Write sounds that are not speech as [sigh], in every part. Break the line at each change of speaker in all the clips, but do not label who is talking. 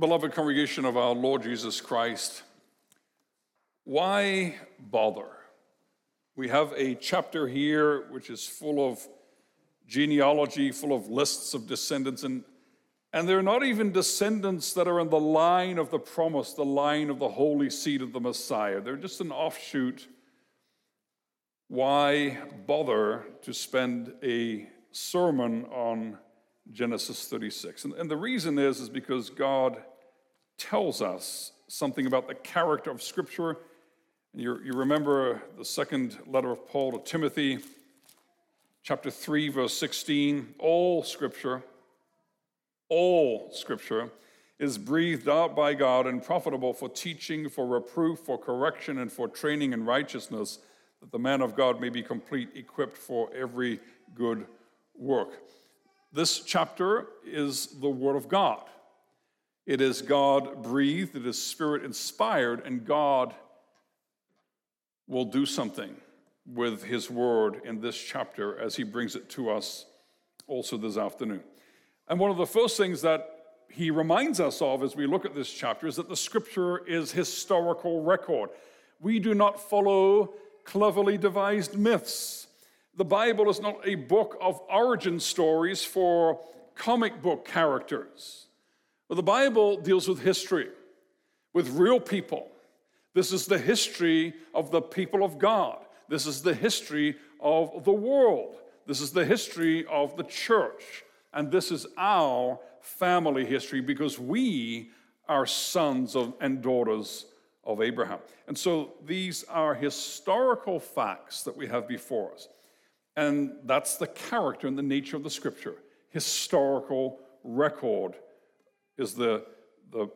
Beloved congregation of our Lord Jesus Christ, why bother? We have a chapter here which is full of genealogy, full of lists of descendants, and, and they're not even descendants that are in the line of the promise, the line of the holy seed of the Messiah. They're just an offshoot. Why bother to spend a sermon on Genesis 36? And, and the reason is, is because God tells us something about the character of Scripture. You, you remember the second letter of Paul to Timothy, chapter 3, verse 16. All Scripture, all Scripture is breathed out by God and profitable for teaching, for reproof, for correction, and for training in righteousness, that the man of God may be complete, equipped for every good work. This chapter is the Word of God. It is God breathed, it is Spirit inspired, and God will do something with His Word in this chapter as He brings it to us also this afternoon. And one of the first things that He reminds us of as we look at this chapter is that the Scripture is historical record. We do not follow cleverly devised myths. The Bible is not a book of origin stories for comic book characters. Well, the Bible deals with history, with real people. This is the history of the people of God. This is the history of the world. This is the history of the church. And this is our family history because we are sons of, and daughters of Abraham. And so these are historical facts that we have before us. And that's the character and the nature of the scripture historical record is the, the,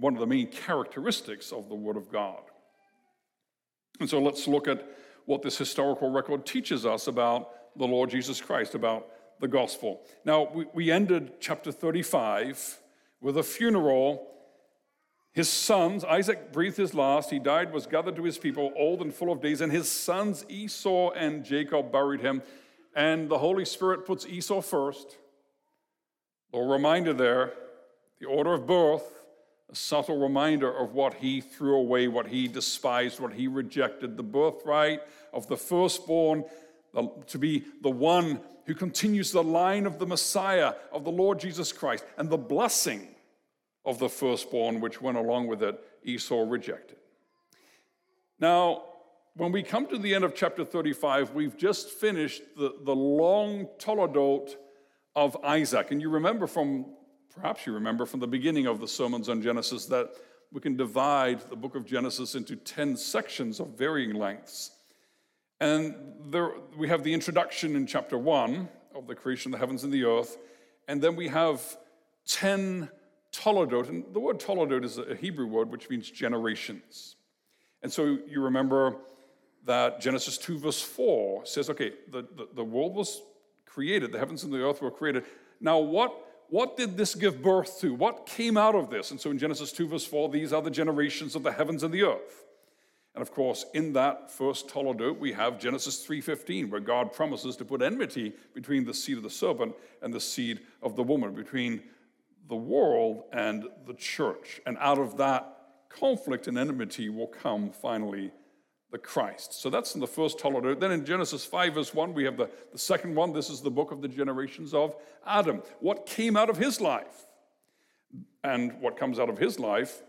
one of the main characteristics of the Word of God. And so let's look at what this historical record teaches us about the Lord Jesus Christ, about the gospel. Now, we, we ended chapter 35 with a funeral. His sons, Isaac breathed his last. He died, was gathered to his people, old and full of days. And his sons, Esau and Jacob, buried him. And the Holy Spirit puts Esau first. A reminder there the order of birth, a subtle reminder of what he threw away, what he despised, what he rejected, the birthright of the firstborn, to be the one who continues the line of the Messiah, of the Lord Jesus Christ, and the blessing of the firstborn, which went along with it, Esau rejected. Now, when we come to the end of chapter 35, we've just finished the, the long toledot of Isaac. And you remember from Perhaps you remember from the beginning of the sermons on Genesis that we can divide the book of Genesis into 10 sections of varying lengths. And there, we have the introduction in chapter 1 of the creation of the heavens and the earth. And then we have 10 toledot. And the word toledot is a Hebrew word which means generations. And so you remember that Genesis 2, verse 4 says, okay, the, the, the world was created, the heavens and the earth were created. Now, what what did this give birth to? What came out of this? And so in Genesis 2, verse 4, these are the generations of the heavens and the earth. And of course, in that first toledot, we have Genesis 3:15, where God promises to put enmity between the seed of the serpent and the seed of the woman, between the world and the church. And out of that conflict and enmity will come finally the Christ. So that's in the first toledot. Then in Genesis 5, verse 1, we have the, the second one. This is the book of the generations of Adam. What came out of his life? And what comes out of his life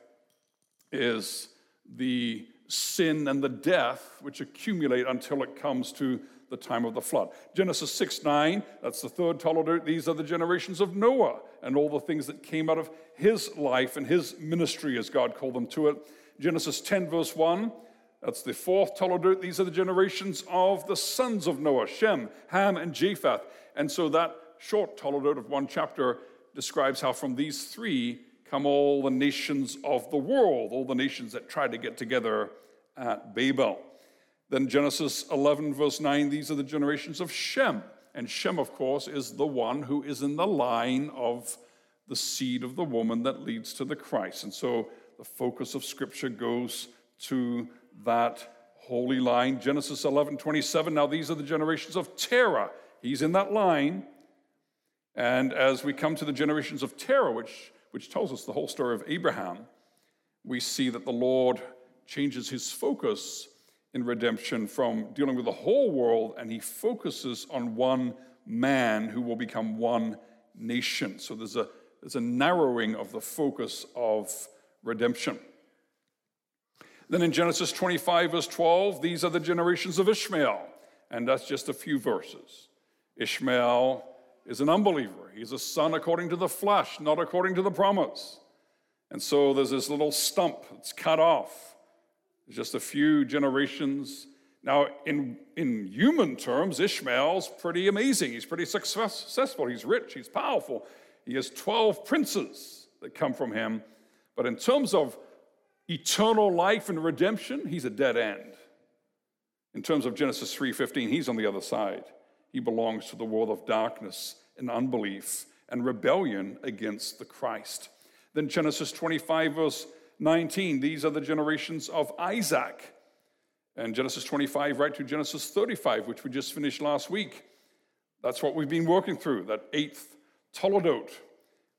is the sin and the death which accumulate until it comes to the time of the flood. Genesis 6 9, that's the third toledot. These are the generations of Noah and all the things that came out of his life and his ministry, as God called them to it. Genesis 10, verse 1, that's the fourth Toledot. These are the generations of the sons of Noah Shem, Ham, and Japheth. And so that short Toledot of one chapter describes how from these three come all the nations of the world, all the nations that tried to get together at Babel. Then Genesis 11, verse 9, these are the generations of Shem. And Shem, of course, is the one who is in the line of the seed of the woman that leads to the Christ. And so the focus of Scripture goes to that holy line. Genesis 11 27. Now, these are the generations of Terah. He's in that line. And as we come to the generations of Terah, which, which tells us the whole story of Abraham, we see that the Lord changes his focus in redemption from dealing with the whole world and he focuses on one man who will become one nation. So there's a, there's a narrowing of the focus of redemption. Then in Genesis 25, verse 12, these are the generations of Ishmael. And that's just a few verses. Ishmael is an unbeliever. He's a son according to the flesh, not according to the promise. And so there's this little stump that's cut off. There's just a few generations. Now, in, in human terms, Ishmael's pretty amazing. He's pretty successful. He's rich. He's powerful. He has 12 princes that come from him. But in terms of eternal life and redemption, he's a dead end. In terms of Genesis 3:15, he's on the other side. He belongs to the world of darkness and unbelief and rebellion against the Christ. Then Genesis 25 verse 19, these are the generations of Isaac. And Genesis 25 right to Genesis 35, which we just finished last week. That's what we've been working through, that eighth Toledot,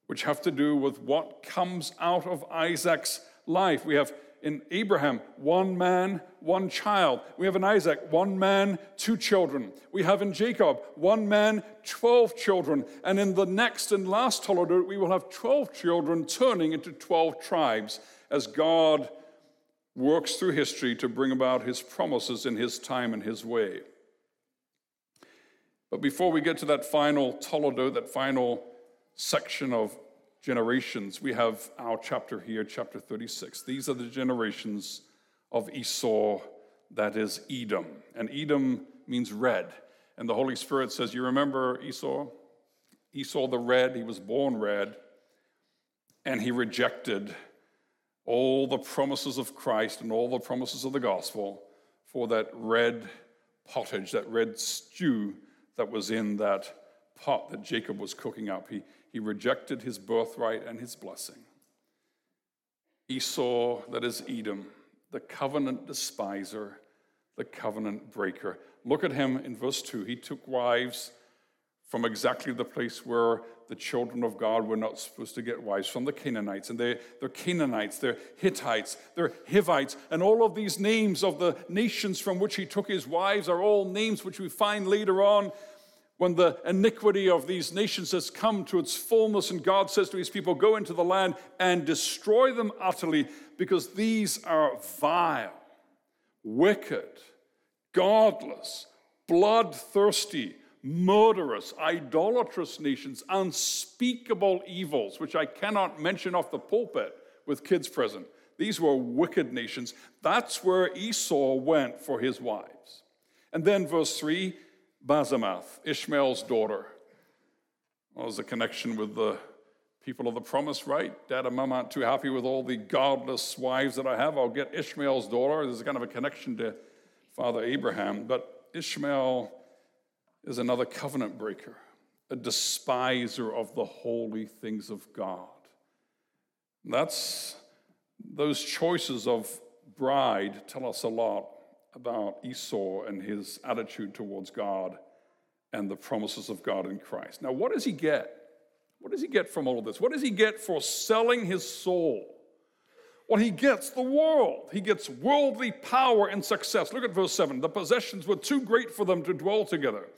which have to do with what comes out of Isaac's life. We have in Abraham, one man, one child. We have in Isaac, one man, two children. We have in Jacob, one man, 12 children. And in the next and last Toledot, we will have 12 children turning into 12 tribes as God works through history to bring about his promises in his time and his way. But before we get to that final Toledot, that final section of generations, we have our chapter here, chapter 36. These are the generations of Esau, that is Edom. And Edom means red. And the Holy Spirit says, You remember Esau? Esau the red, he was born red, and he rejected all the promises of Christ and all the promises of the gospel for that red pottage, that red stew that was in that pot that Jacob was cooking up. He, he rejected his birthright and his blessing. Esau, that is Edom, the covenant despiser, the covenant breaker. Look at him in verse 2. He took wives from exactly the place where the children of God were not supposed to get wives, from the Canaanites. And they're, they're Canaanites, they're Hittites, they're Hivites. And all of these names of the nations from which he took his wives are all names which we find later on when the iniquity of these nations has come to its fullness, and God says to his people, Go into the land and destroy them utterly, because these are vile, wicked, godless, bloodthirsty, murderous, idolatrous nations, unspeakable evils, which I cannot mention off the pulpit with kids present. These were wicked nations. That's where Esau went for his wives. And then, verse 3 Basemath, Ishmael's daughter. Well, there's a connection with the people of the promise, right? Dad and mom aren't too happy with all the godless wives that I have. I'll get Ishmael's daughter. There's a kind of a connection to Father Abraham. But Ishmael is another covenant breaker, a despiser of the holy things of God. That's those choices of bride tell us a lot about Esau and his attitude towards God and the promises of God in Christ. Now, what does he get? What does he get from all of this? What does he get for selling his soul? Well, he gets the world. He gets worldly power and success. Look at verse 7. The possessions were too great for them to dwell together.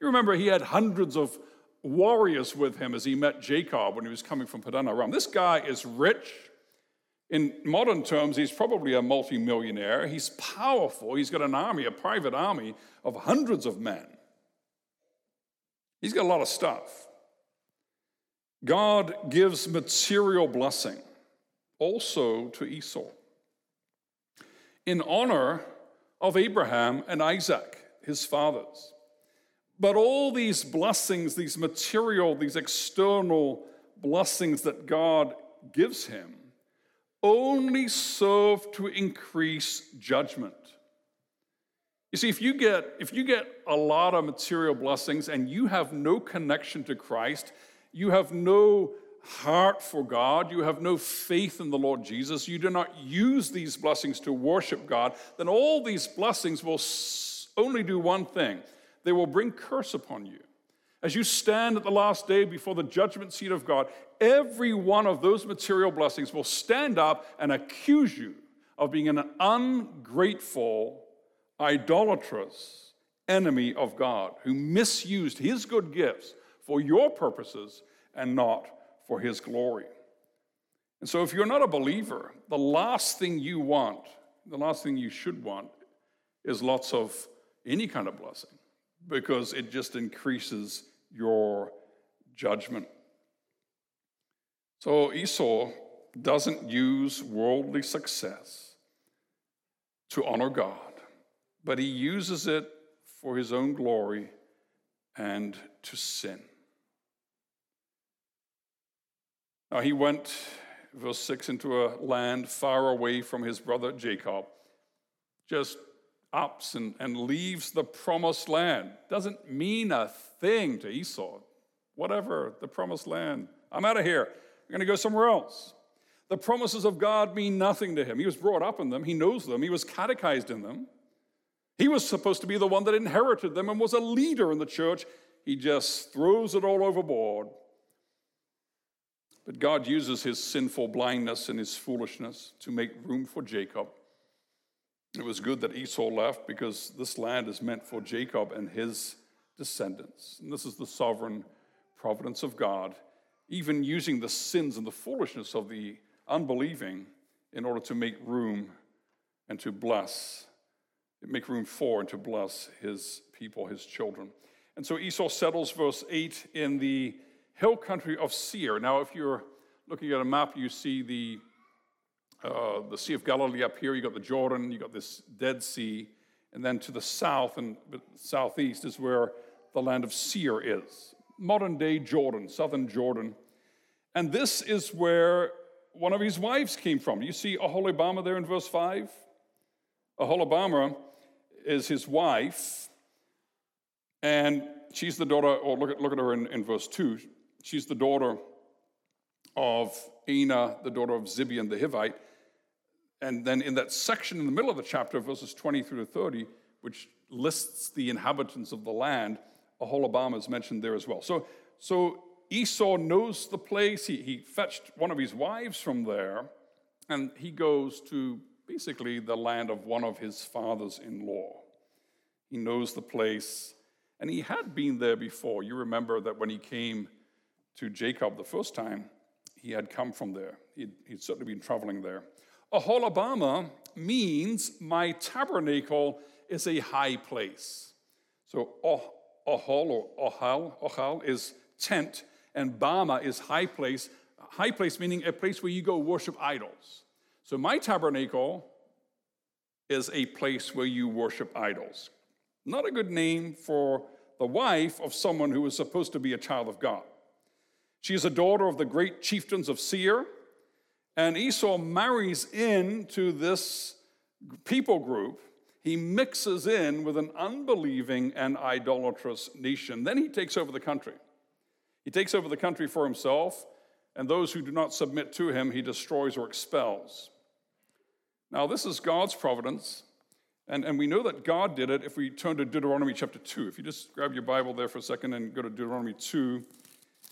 You remember he had hundreds of warriors with him as he met Jacob when he was coming from Padan Aram. This guy is rich. In modern terms, he's probably a multimillionaire. He's powerful. He's got an army, a private army of hundreds of men. He's got a lot of stuff. God gives material blessing also to Esau in honor of Abraham and Isaac, his fathers. But all these blessings, these material, these external blessings that God gives him, only serve to increase judgment. You see, if you get if you get a lot of material blessings and you have no connection to Christ, you have no heart for God, you have no faith in the Lord Jesus, you do not use these blessings to worship God, then all these blessings will only do one thing they will bring curse upon you. As you stand at the last day before the judgment seat of God, every one of those material blessings will stand up and accuse you of being an ungrateful, idolatrous enemy of God who misused his good gifts for your purposes and not for his glory. And so, if you're not a believer, the last thing you want, the last thing you should want, is lots of any kind of blessing because it just increases your judgment. So, Esau doesn't use worldly success to honor God, but he uses it for his own glory and to sin. Now, he went, verse 6, into a land far away from his brother Jacob, just ups and, and leaves the promised land. Doesn't mean a thing to Esau. Whatever, the promised land. I'm out of here. I'm going to go somewhere else. The promises of God mean nothing to him. He was brought up in them, he knows them, he was catechized in them. He was supposed to be the one that inherited them and was a leader in the church. He just throws it all overboard. But God uses his sinful blindness and his foolishness to make room for Jacob. It was good that Esau left because this land is meant for Jacob and his descendants. And this is the sovereign providence of God, even using the sins and the foolishness of the unbelieving in order to make room and to bless, make room for and to bless his people, his children. And so Esau settles, verse 8, in the hill country of Seir. Now, if you're looking at a map, you see the uh, the Sea of Galilee up here, you got the Jordan, you got this Dead Sea, and then to the south and southeast is where the land of Seir is. Modern day Jordan, southern Jordan. And this is where one of his wives came from. You see Aholibama there in verse 5? Aholibama is his wife, and she's the daughter, or look at, look at her in, in verse 2. She's the daughter of Anah, the daughter of Zibeon the Hivite. And then in that section in the middle of the chapter, verses 20 through to 30, which lists the inhabitants of the land, Aholibama is mentioned there as well. So, so Esau knows the place. He, he fetched one of his wives from there, and he goes to basically the land of one of his fathers in law. He knows the place, and he had been there before. You remember that when he came to Jacob the first time, he had come from there. He'd, he'd certainly been traveling there. Aholibama means my tabernacle is a high place. So Ohol or Ohal, Ohal is tent, and Bama is high place. High place meaning a place where you go worship idols. So my tabernacle is a place where you worship idols. Not a good name for the wife of someone who is supposed to be a child of God. She is a daughter of the great chieftains of Seir, and Esau marries into this people group. He mixes in with an unbelieving and idolatrous nation. Then he takes over the country. He takes over the country for himself, and those who do not submit to him, he destroys or expels. Now, this is God's providence, and, and we know that God did it if we turn to Deuteronomy chapter 2. If you just grab your Bible there for a second and go to Deuteronomy 2,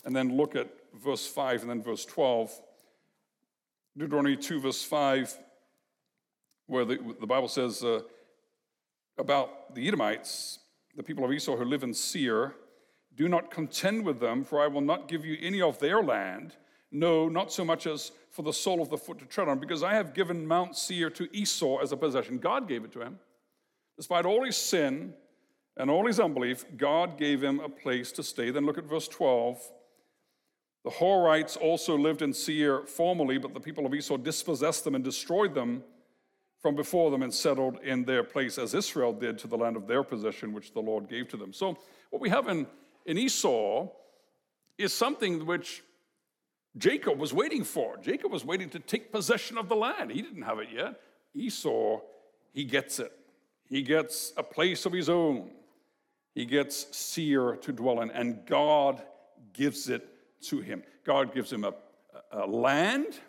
and then look at verse 5 and then verse 12. Deuteronomy 2, verse 5, where the, the Bible says uh, about the Edomites, the people of Esau who live in Seir, do not contend with them, for I will not give you any of their land. No, not so much as for the sole of the foot to tread on, because I have given Mount Seir to Esau as a possession. God gave it to him. Despite all his sin and all his unbelief, God gave him a place to stay. Then look at verse 12. The Horites also lived in Seir formerly, but the people of Esau dispossessed them and destroyed them from before them and settled in their place, as Israel did to the land of their possession, which the Lord gave to them. So, what we have in, in Esau is something which Jacob was waiting for. Jacob was waiting to take possession of the land. He didn't have it yet. Esau, he gets it. He gets a place of his own. He gets Seir to dwell in, and God gives it to him. God gives him a, a land,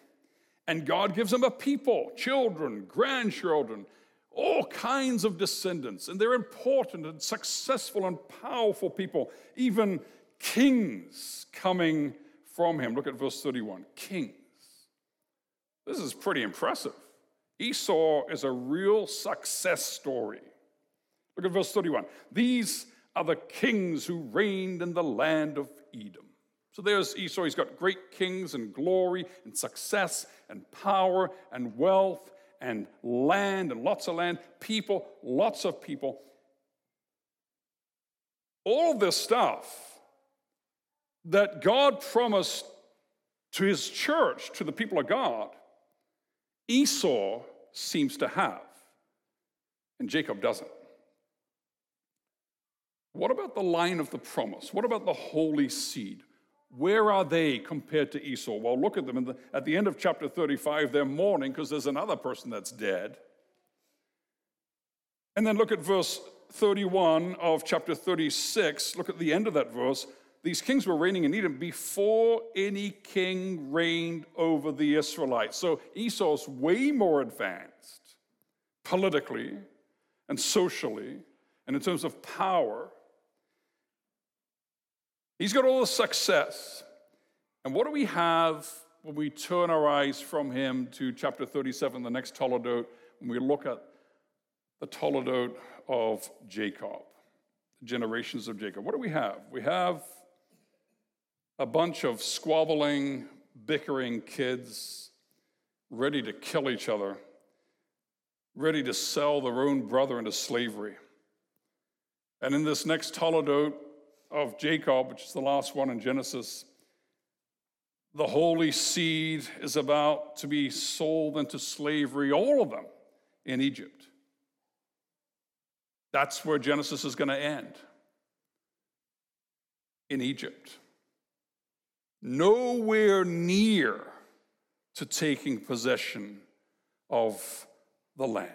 and God gives him a people, children, grandchildren, all kinds of descendants. And they're important and successful and powerful people, even kings coming from him. Look at verse 31 kings. This is pretty impressive. Esau is a real success story. Look at verse 31. These are the kings who reigned in the land of Edom. So there's Esau. He's got great kings and glory and success and power and wealth and land and lots of land, people, lots of people. All this stuff that God promised to his church, to the people of God, Esau seems to have, and Jacob doesn't. What about the line of the promise? What about the holy seed? Where are they compared to Esau? Well, look at them. The, at the end of chapter 35, they're mourning because there's another person that's dead. And then look at verse 31 of chapter 36. Look at the end of that verse. These kings were reigning in Edom before any king reigned over the Israelites. So Esau's way more advanced politically and socially and in terms of power. He's got all the success. And what do we have when we turn our eyes from him to chapter 37, the next Toledot, when we look at the Toledot of Jacob, the generations of Jacob? What do we have? We have a bunch of squabbling, bickering kids ready to kill each other, ready to sell their own brother into slavery. And in this next Toledot of Jacob, which is the last one in Genesis, the holy seed is about to be sold into slavery, all of them in Egypt. That's where Genesis is going to end in Egypt nowhere near to taking possession of the land.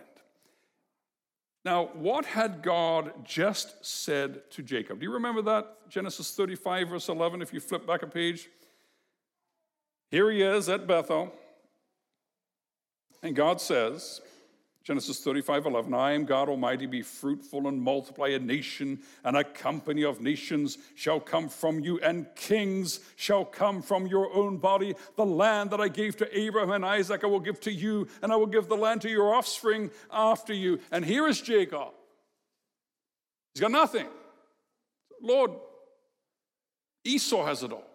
Now, what had God just said to Jacob? Do you remember that? Genesis 35, verse 11, if you flip back a page. Here he is at Bethel, and God says, Genesis 35, 11, I am God Almighty, be fruitful and multiply. A nation and a company of nations shall come from you, and kings shall come from your own body. The land that I gave to Abraham and Isaac, I will give to you, and I will give the land to your offspring after you. And here is Jacob. He's got nothing. Lord, Esau has it all.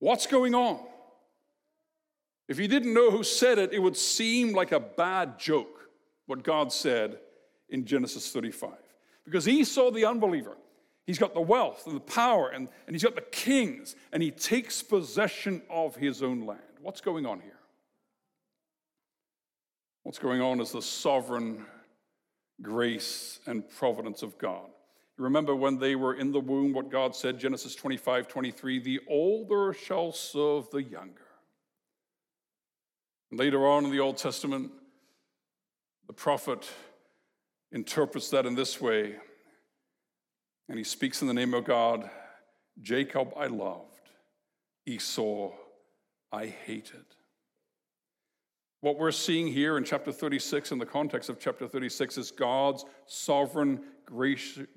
What's going on? If you didn't know who said it, it would seem like a bad joke, what God said in Genesis 35. Because Esau the unbeliever. He's got the wealth and the power, and, and he's got the kings, and he takes possession of his own land. What's going on here? What's going on is the sovereign grace and providence of God. You remember when they were in the womb, what God said, Genesis 25, 23, the older shall serve the younger. Later on in the Old Testament, the prophet interprets that in this way, and he speaks in the name of God Jacob I loved, Esau I hated. What we're seeing here in chapter 36, in the context of chapter 36, is God's sovereign,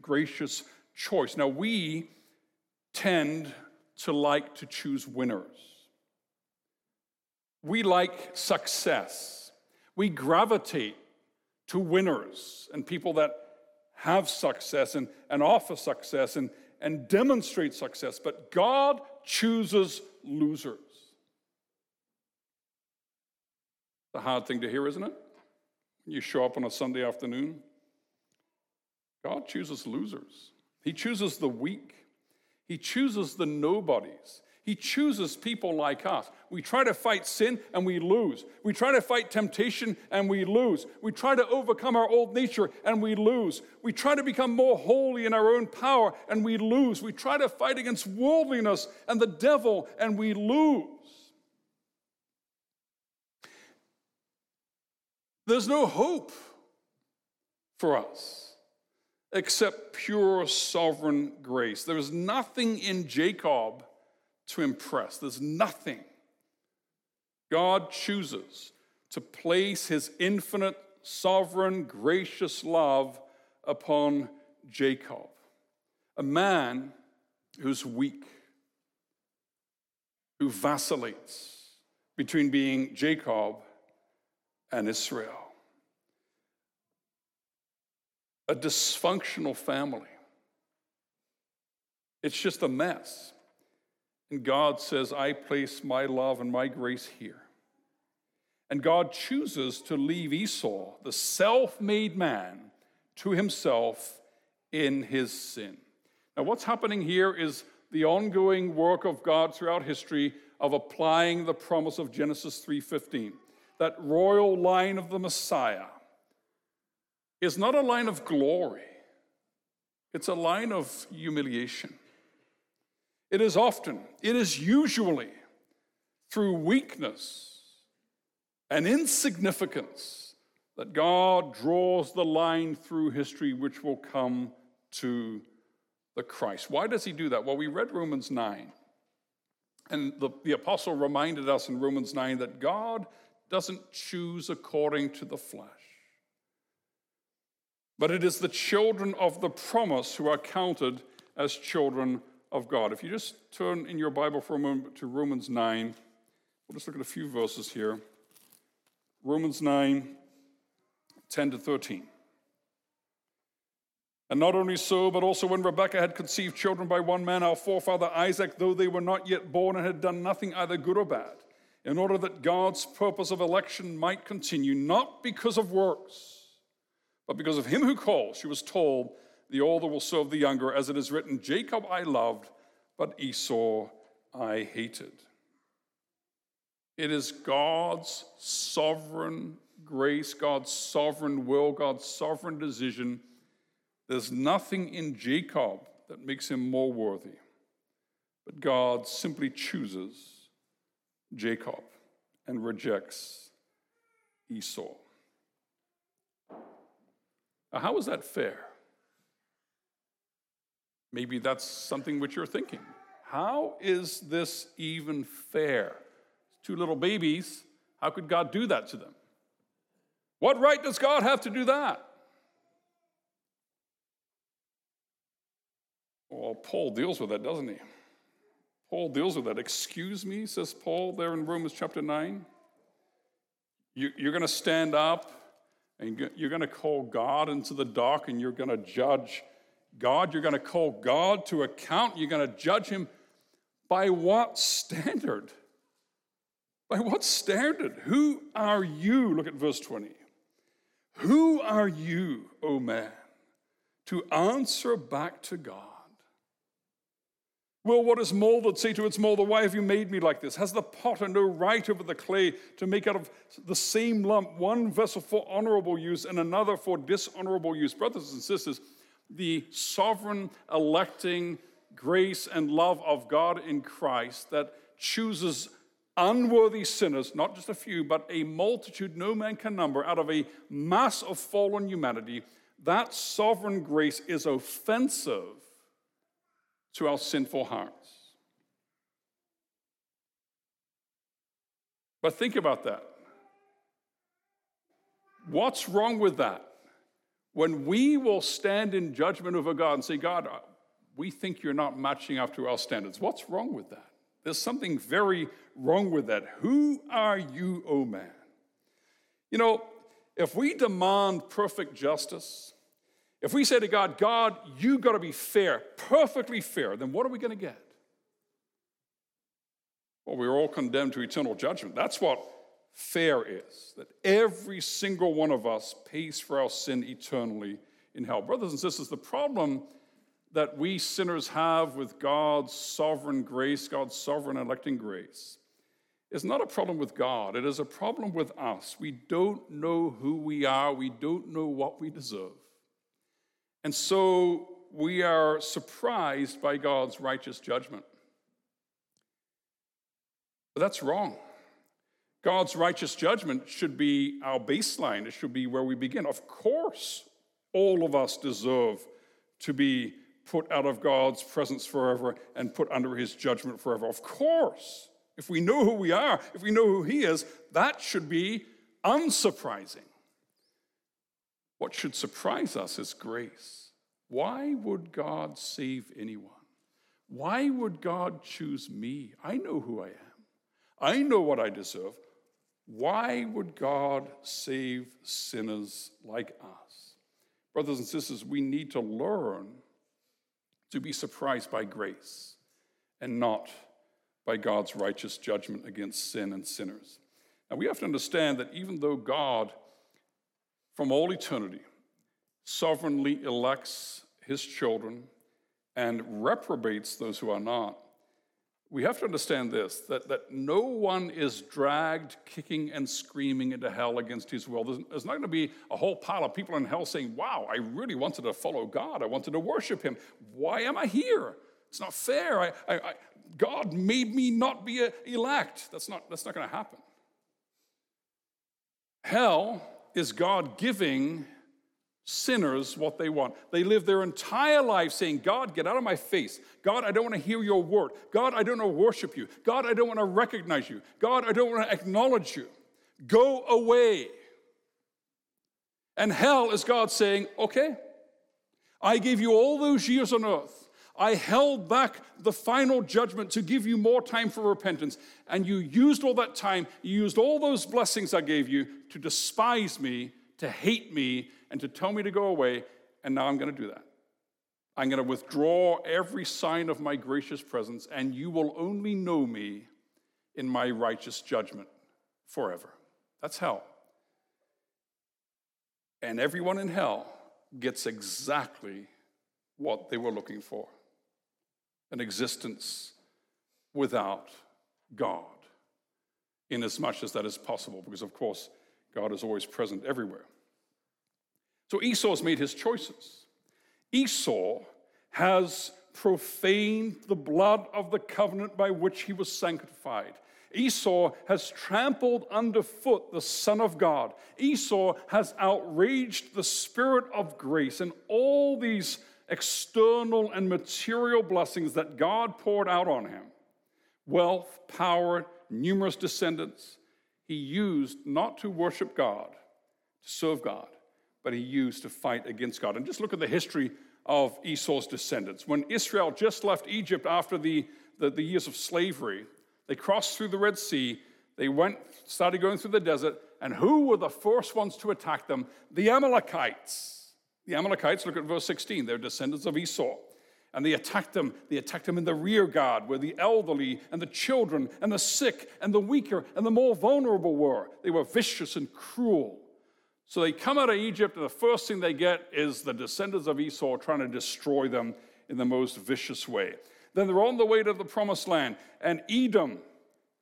gracious choice. Now, we tend to like to choose winners. We like success. We gravitate to winners and people that have success and, and offer success and, and demonstrate success. But God chooses losers. It's a hard thing to hear, isn't it? You show up on a Sunday afternoon. God chooses losers. He chooses the weak. He chooses the nobodies. He chooses people like us. We try to fight sin and we lose. We try to fight temptation and we lose. We try to overcome our old nature and we lose. We try to become more holy in our own power and we lose. We try to fight against worldliness and the devil and we lose. There's no hope for us except pure sovereign grace. There is nothing in Jacob to impress. There's nothing. God chooses to place his infinite, sovereign, gracious love upon Jacob, a man who's weak, who vacillates between being Jacob and Israel. A dysfunctional family. It's just a mess. And God says, I place my love and my grace here. And God chooses to leave Esau, the self made man, to himself in his sin. Now, what's happening here is the ongoing work of God throughout history of applying the promise of Genesis 3:15. That royal line of the Messiah is not a line of glory. It's a line of humiliation. It is often, it is usually through weakness and insignificance that God draws the line through history which will come to the Christ. Why does he do that? Well, we read Romans 9, and the, the apostle reminded us in Romans 9 that God doesn't choose according to the flesh. But it is the children of the promise who are counted as children of God. If you just turn in your Bible for a moment to Romans 9, we'll just look at a few verses here. Romans 9, 10 to 13. And not only so, but also when Rebekah had conceived children by one man, our forefather Isaac, though they were not yet born and had done nothing either good or bad, in order that God's purpose of election might continue, not because of works, but because of him who calls, she was told, the older will serve the younger, as it is written, Jacob I loved, but Esau I hated. It is God's sovereign grace, God's sovereign will, God's sovereign decision. There's nothing in Jacob that makes him more worthy, but God simply chooses Jacob and rejects Esau. Now, how is that fair? Maybe that's something which you're thinking. How is this even fair? Two little babies, how could God do that to them? What right does God have to do that? Well, Paul deals with that, doesn't he? Paul deals with that. Excuse me, says Paul there in Romans chapter 9. You, are going to stand up and you're going to call God into the dark and you're going to judge God. You're going to call God to account. You're going to judge him by what standard? By what standard? Who are you? Look at verse 20. Who are you, O man, to answer back to God? Will what is molded say to its molder, Why have you made me like this? Has the potter no right over the clay to make out of the same lump one vessel for honorable use and another for dishonorable use? Brothers and sisters, the sovereign electing grace and love of God in Christ that chooses unworthy sinners, not just a few, but a multitude no man can number, out of a mass of fallen humanity, that sovereign grace is offensive to our sinful hearts. But think about that. What's wrong with that? When we will stand in judgment over God and say, God, uh, we think you're not matching up to our standards. What's wrong with that? There's something very wrong with that. Who are you, O oh man? You know, if we demand perfect justice, if we say to God, God, you got to be fair, perfectly fair, then what are we going to get? Well, we're all condemned to eternal judgment. That's what fair is that every single one of us pays for our sin eternally in hell. Brothers and sisters, the problem that we sinners have with God's sovereign grace, God's sovereign electing grace, is not a problem with God. It is a problem with us. We don't know who we are, we don't know what we deserve. And so we are surprised by God's righteous judgment. But that's wrong. God's righteous judgment should be our baseline, it should be where we begin. Of course, all of us deserve to be put out of God's presence forever and put under his judgment forever. Of course, if we know who we are, if we know who he is, that should be unsurprising. What should surprise us is grace. Why would God save anyone? Why would God choose me? I know who I am. I know what I deserve. Why would God save sinners like us? Brothers and sisters, we need to learn to be surprised by grace and not by God's righteous judgment against sin and sinners. Now, we have to understand that even though God, from all eternity, sovereignly elects his children and reprobates those who are not, we have to understand this that, that no one is dragged kicking and screaming into hell against his will. There's, there's not going to be a whole pile of people in hell saying, Wow, I really wanted to follow God. I wanted to worship him. Why am I here? It's not fair. I, I, I God made me not be uh, elect. That's not, that's not going to happen. Hell is God giving sinners what they want. They live their entire life saying, God, get out of my face. God, I don't want to hear your word. God, I don't want to worship you. God, I don't want to recognize you. God, I don't want to acknowledge you. Go away. And hell is God saying, okay, I gave you all those years on earth. I held back the final judgment to give you more time for repentance. And you used all that time, you used all those blessings I gave you to despise me, to hate me, and to tell me to go away, and now I'm going to do that. I'm going to withdraw every sign of my gracious presence, and you will only know me in my righteous judgment forever. That's hell. And everyone in hell gets exactly what they were looking for an existence without God, in as much as that is possible, because of course, God is always present everywhere. So Esau's made his choices. Esau has profaned the blood of the covenant by which he was sanctified. Esau has trampled underfoot the Son of God. Esau has outraged the Spirit of grace and all these external and material blessings that God poured out on him wealth, power, numerous descendants he used not to worship God, to serve God, but he used to fight against God. And just look at the history of Esau's descendants. When Israel just left Egypt after the, the, the years of slavery, they crossed through the Red Sea, they went, started going through the desert, and who were the first ones to attack them? The Amalekites. The Amalekites, look at verse 16, they're descendants of Esau. And they attacked them. They attacked them in the rear guard, where the elderly and the children and the sick and the weaker and the more vulnerable were. They were vicious and cruel. So they come out of Egypt, and the first thing they get is the descendants of Esau trying to destroy them in the most vicious way. Then they're on the way to the promised land, and Edom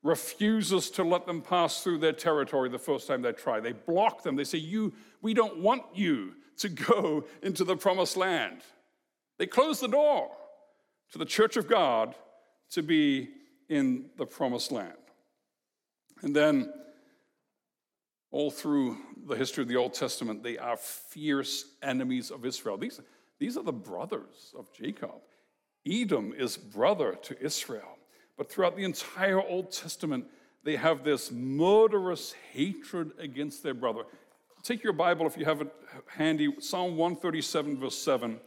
refuses to let them pass through their territory the first time they try. They block them. They say, You, we don't want you to [laughs] go into the promised land. They close the door to the church of God to be in the promised land. And then all through the history of the Old Testament, they are fierce enemies of Israel. These, these are the brothers of Jacob. Edom is brother to Israel. But throughout the entire Old Testament, they have this murderous hatred against their brother. Take your Bible if you have it handy, Psalm 137, verse 7.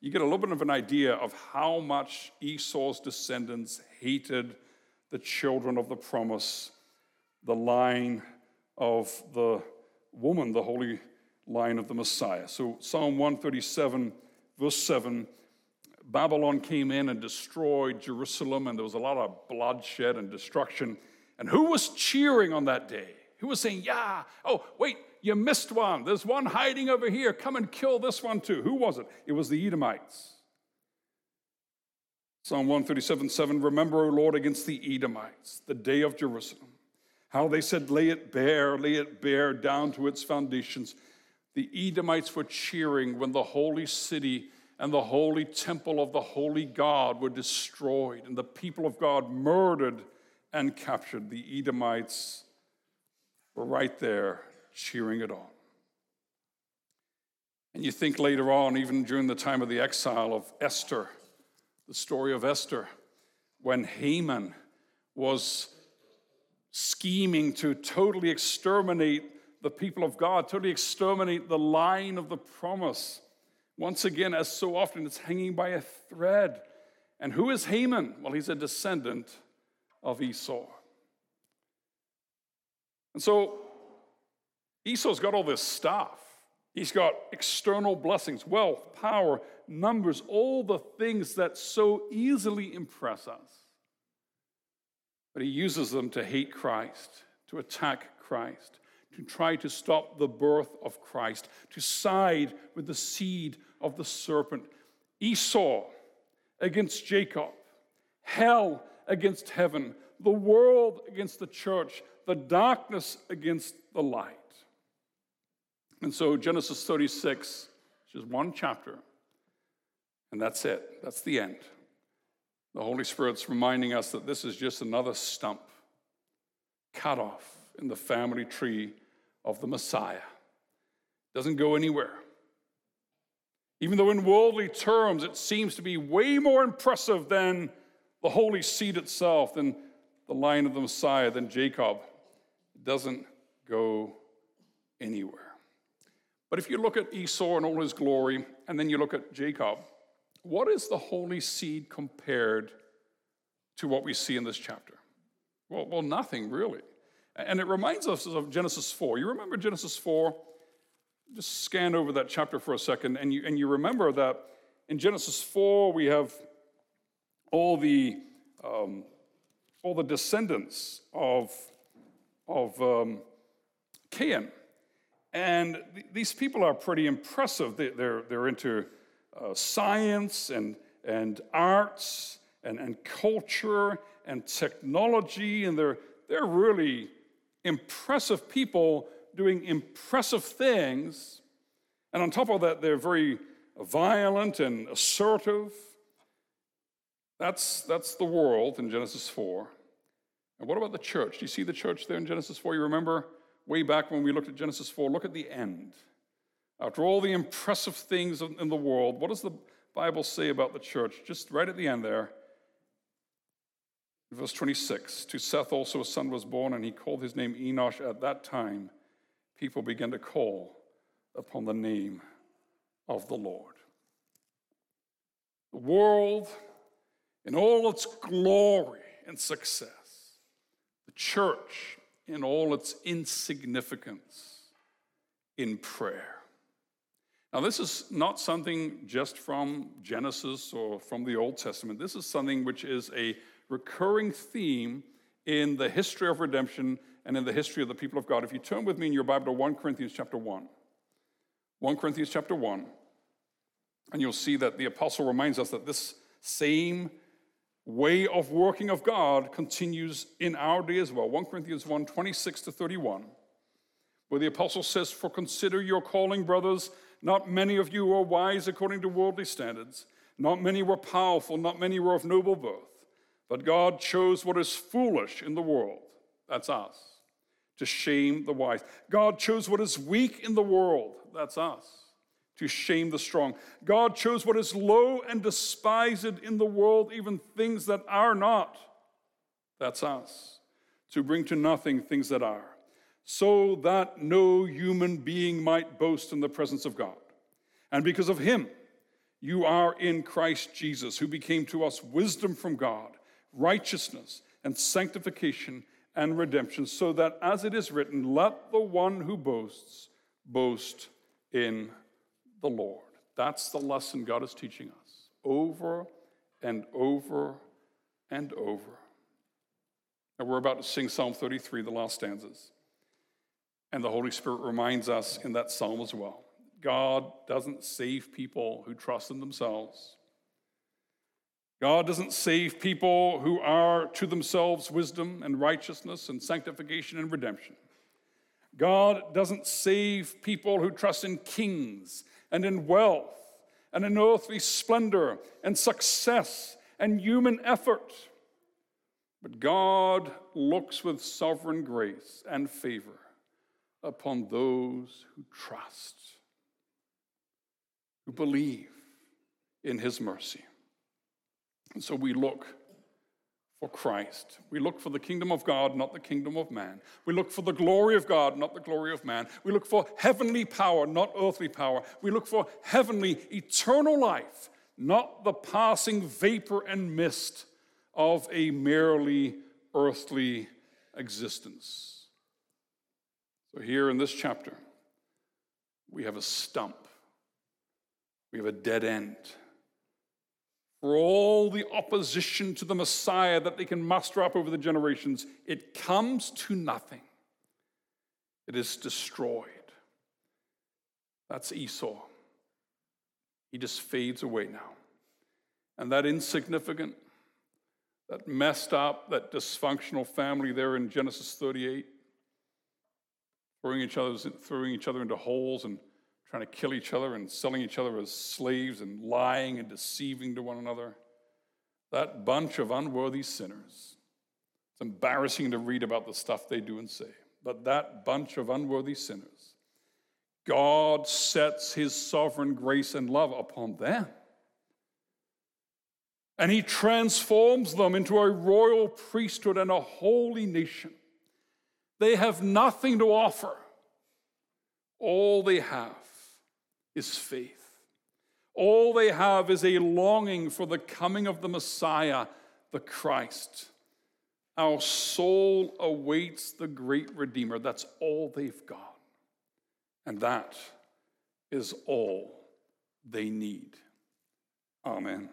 You get a little bit of an idea of how much Esau's descendants hated the children of the promise, the line of the woman, the holy line of the Messiah. So, Psalm 137, verse 7 Babylon came in and destroyed Jerusalem, and there was a lot of bloodshed and destruction. And who was cheering on that day? Who was saying, Yeah, oh, wait, you missed one. There's one hiding over here. Come and kill this one too. Who was it? It was the Edomites. Psalm 137 7 Remember, O Lord, against the Edomites, the day of Jerusalem. How they said, Lay it bare, lay it bare down to its foundations. The Edomites were cheering when the holy city and the holy temple of the holy God were destroyed and the people of God murdered and captured. The Edomites were right there cheering it on. And you think later on, even during the time of the exile of Esther, the story of Esther, when Haman was scheming to totally exterminate the people of God, totally exterminate the line of the promise. Once again, as so often, it's hanging by a thread. And who is Haman? Well, he's a descendant of Esau. And so Esau's got all this stuff. He's got external blessings, wealth, power, numbers, all the things that so easily impress us. But he uses them to hate Christ, to attack Christ, to try to stop the birth of Christ, to side with the seed of the serpent. Esau against Jacob, hell against heaven, the world against the church, the darkness against the light. And so Genesis 36, just one chapter, and that's it. That's the end. The Holy Spirit's reminding us that this is just another stump cut off in the family tree of the Messiah. Doesn't go anywhere. Even though in worldly terms it seems to be way more impressive than the holy seed itself, than the line of the Messiah, than Jacob, it doesn't go anywhere. But if you look at Esau and all his glory, and then you look at Jacob, what is the holy seed compared to what we see in this chapter? Well, well, nothing really. And it reminds us of Genesis 4. You remember Genesis 4? Just scan over that chapter for a second, and you, and you remember that in Genesis 4, we have all the, um, all the descendants of, of um, Cain. And th- these people are pretty impressive. They, are they're into uh, science and, and arts and, and culture and technology, and they're, they're really impressive people doing impressive things. And on top of that, they're very violent and assertive. That's, that's the world in Genesis 4. And what about the church? Do you see the church there in Genesis 4? You remember way back when we looked at Genesis 4, look at the end. After all the impressive things in the world, what does the Bible say about the church? Just right at the end there. Verse 26 To Seth also a son was born, and he called his name Enosh. At that time, people began to call upon the name of the Lord. The world, in all its glory and success, the church, in all its insignificance in prayer. Now, this is not something just from Genesis or from the Old Testament. This is something which is a recurring theme in the history of redemption and in the history of the people of God. If you turn with me in your Bible to 1 Corinthians chapter 1, 1 Corinthians chapter 1, and you'll see that the apostle reminds us that this same way of working of God continues in our day as well. 1 Corinthians 1 26 to 31, where the apostle says, For consider your calling, brothers. Not many of you are wise according to worldly standards. Not many were powerful. Not many were of noble birth. But God chose what is foolish in the world. That's us. To shame the wise. God chose what is weak in the world. That's us to shame the strong. God chose what is low and despised in the world, even things that are not. That's us. To bring to nothing things that are, so that no human being might boast in the presence of God. And because of him, you are in Christ Jesus, who became to us wisdom from God, righteousness and sanctification and redemption, so that as it is written, let the one who boasts boast in the Lord. That's the lesson God is teaching us over and over and over. And we're about to sing Psalm 33, the last stanzas. And the Holy Spirit reminds us in that psalm as well God doesn't save people who trust in themselves. God doesn't save people who are to themselves wisdom and righteousness and sanctification and redemption. God doesn't save people who trust in kings and in wealth and in earthly splendor and success and human effort. But God looks with sovereign grace and favor upon those who trust, who believe in his mercy. And so we look for Christ. We look for the kingdom of God, not the kingdom of man. We look for the glory of God, not the glory of man. We look for heavenly power, not earthly power. We look for heavenly, eternal life not the passing vapor and mist of a merely earthly existence. So, here in this chapter, we have a stump, we have a dead end. For all the opposition to the Messiah that they can muster up over the generations, it comes to nothing. It is destroyed. That's Esau. He just fades away now. And that insignificant, that messed up, that dysfunctional family there in Genesis 38, throwing each, other's, throwing each other into holes and trying to kill each other and selling each other as slaves and lying and deceiving to one another. That bunch of unworthy sinners. It's embarrassing to read about the stuff they do and say, but that bunch of unworthy sinners, God sets his sovereign grace and love upon them and he transforms them into a royal priesthood and a holy nation. They have nothing to offer. All they have is faith. All they have is a longing for the coming of the Messiah, the Christ. Our soul awaits the great Redeemer. That's all they've got. And that is all they need. Amen.